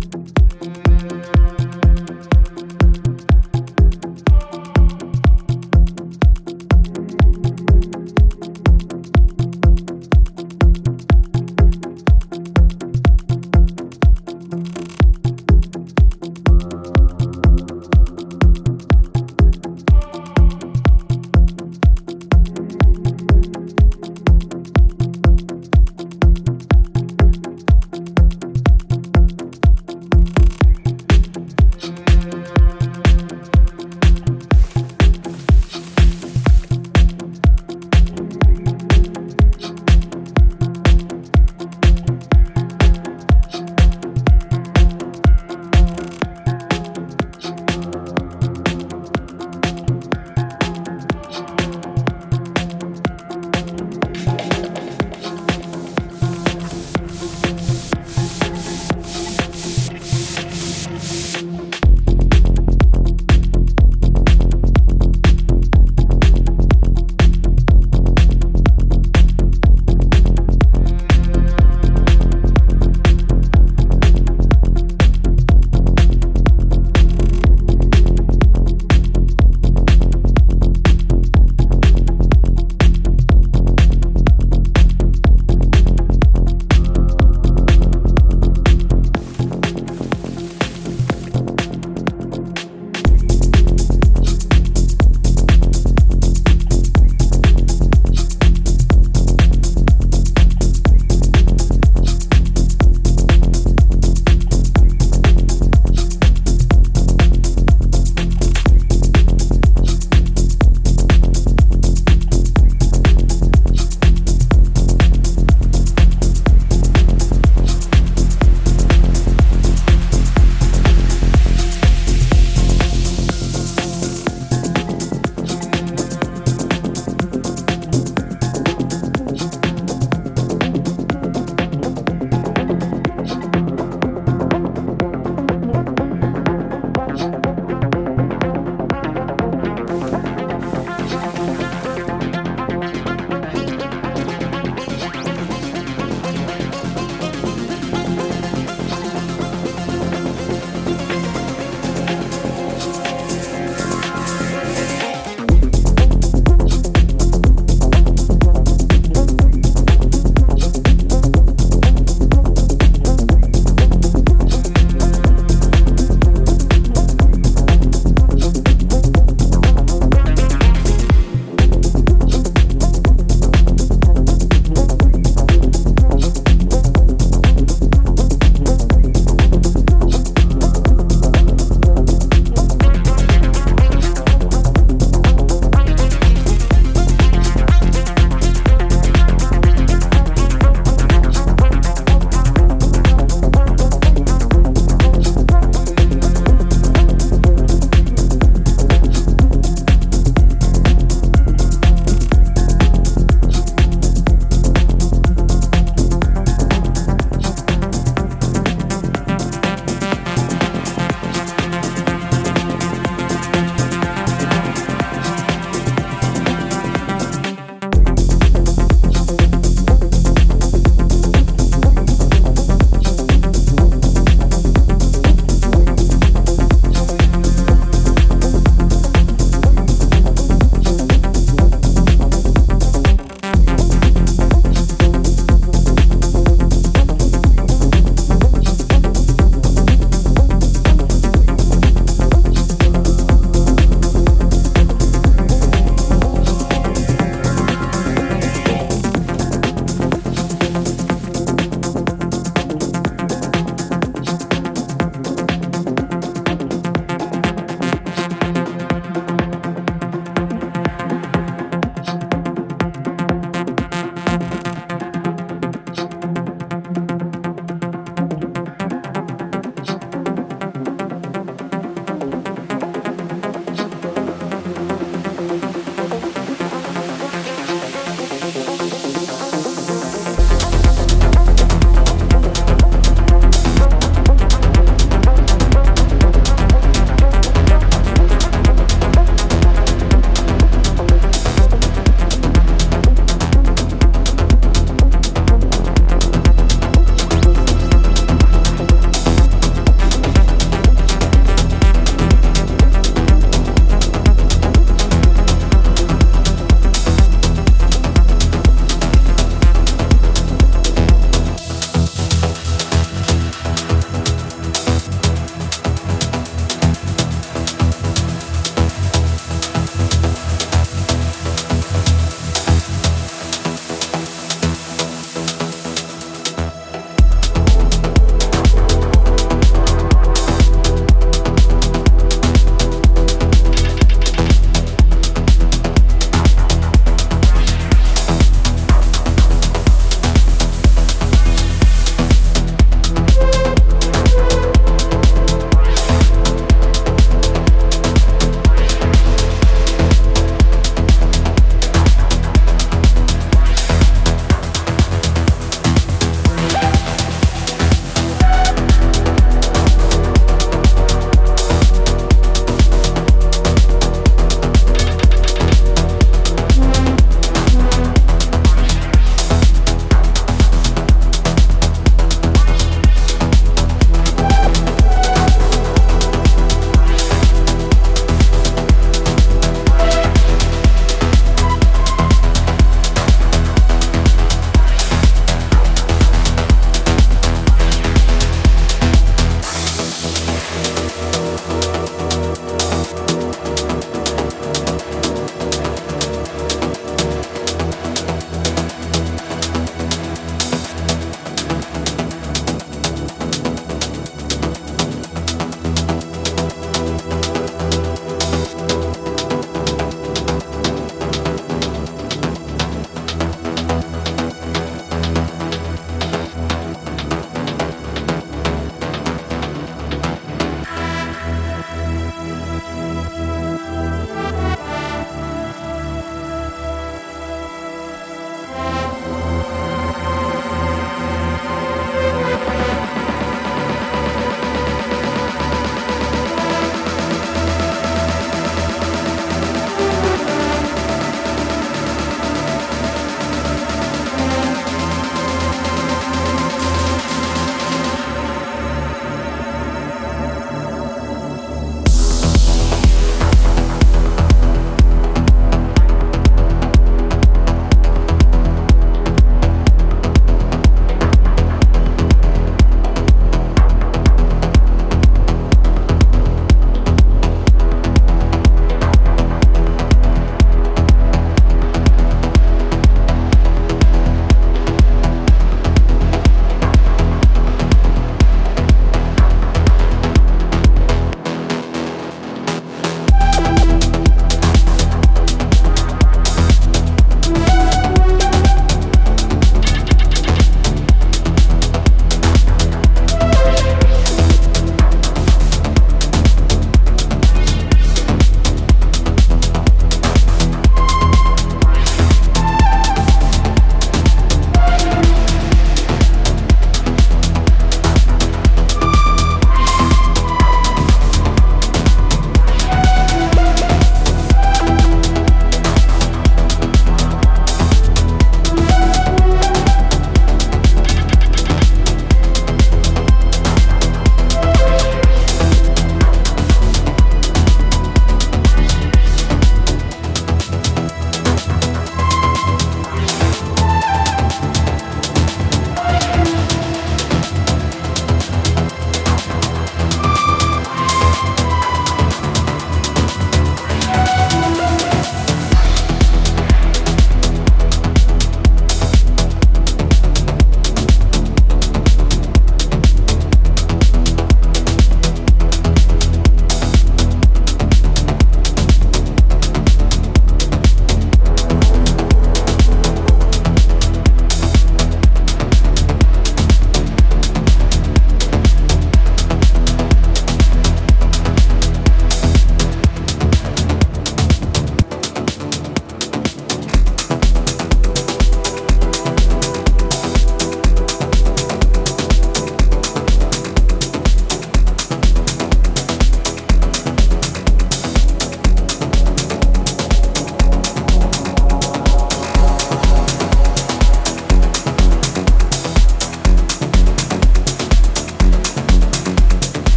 you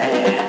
Yeah.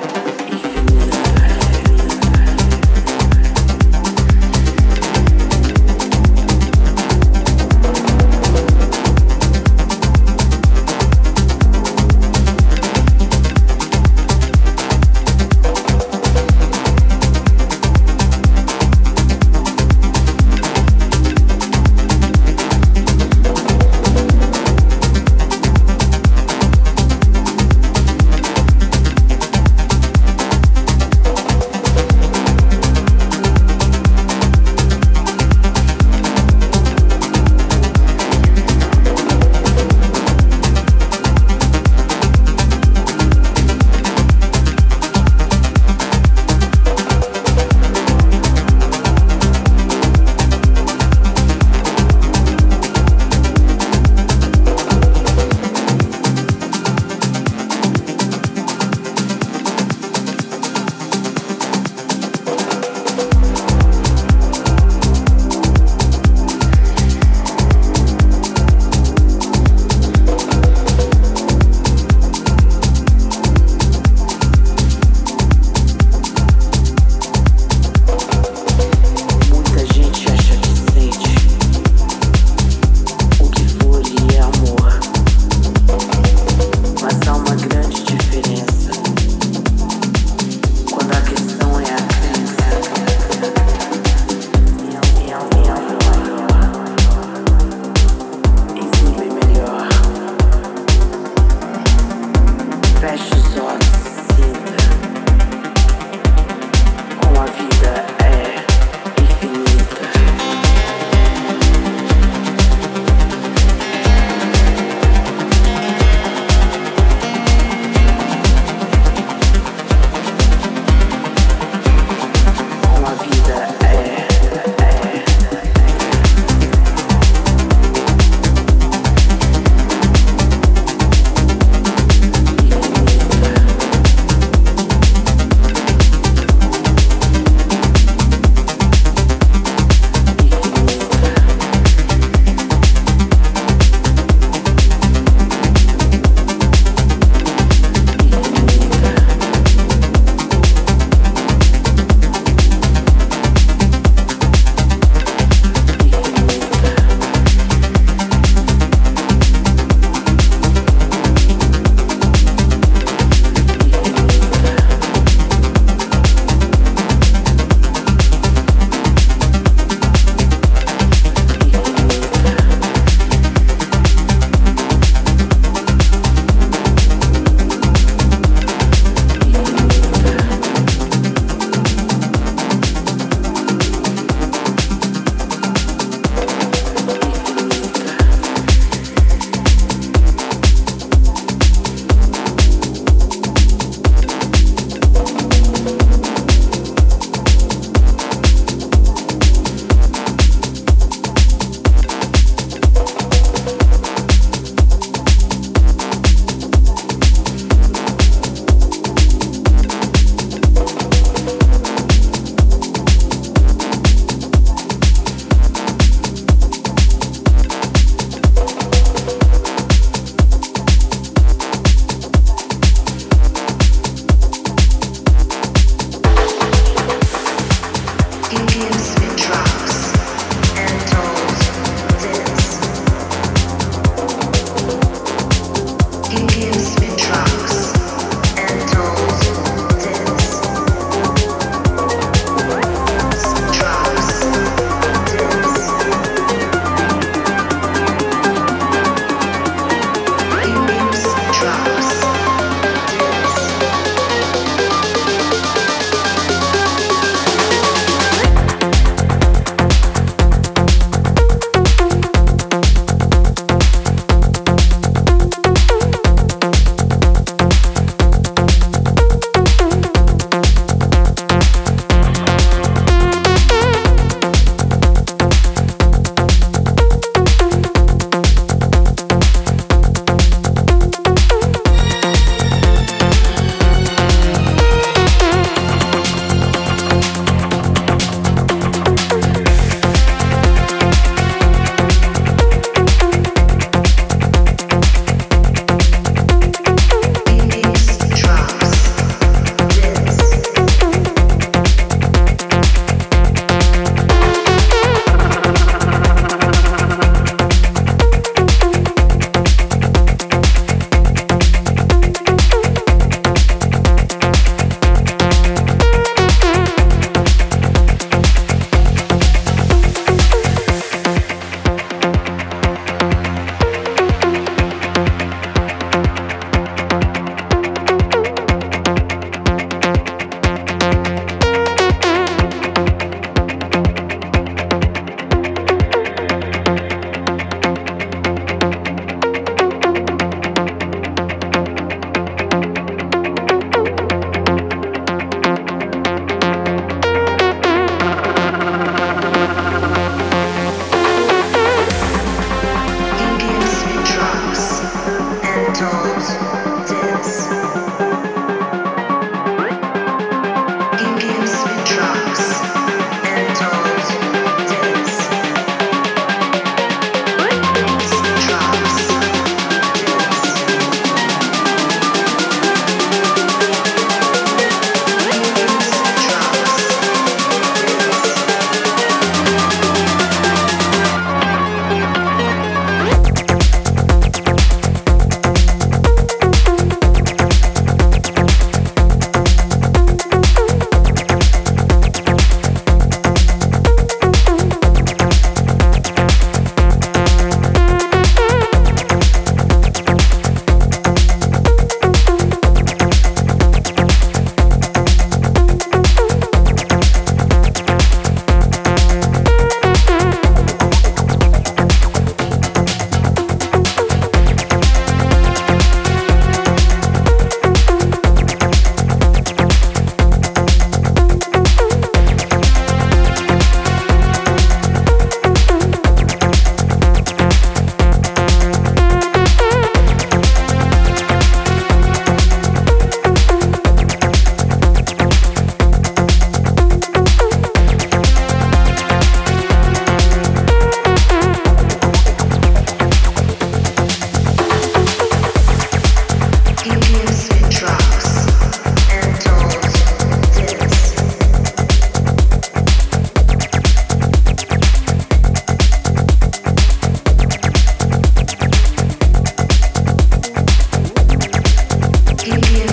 Give me.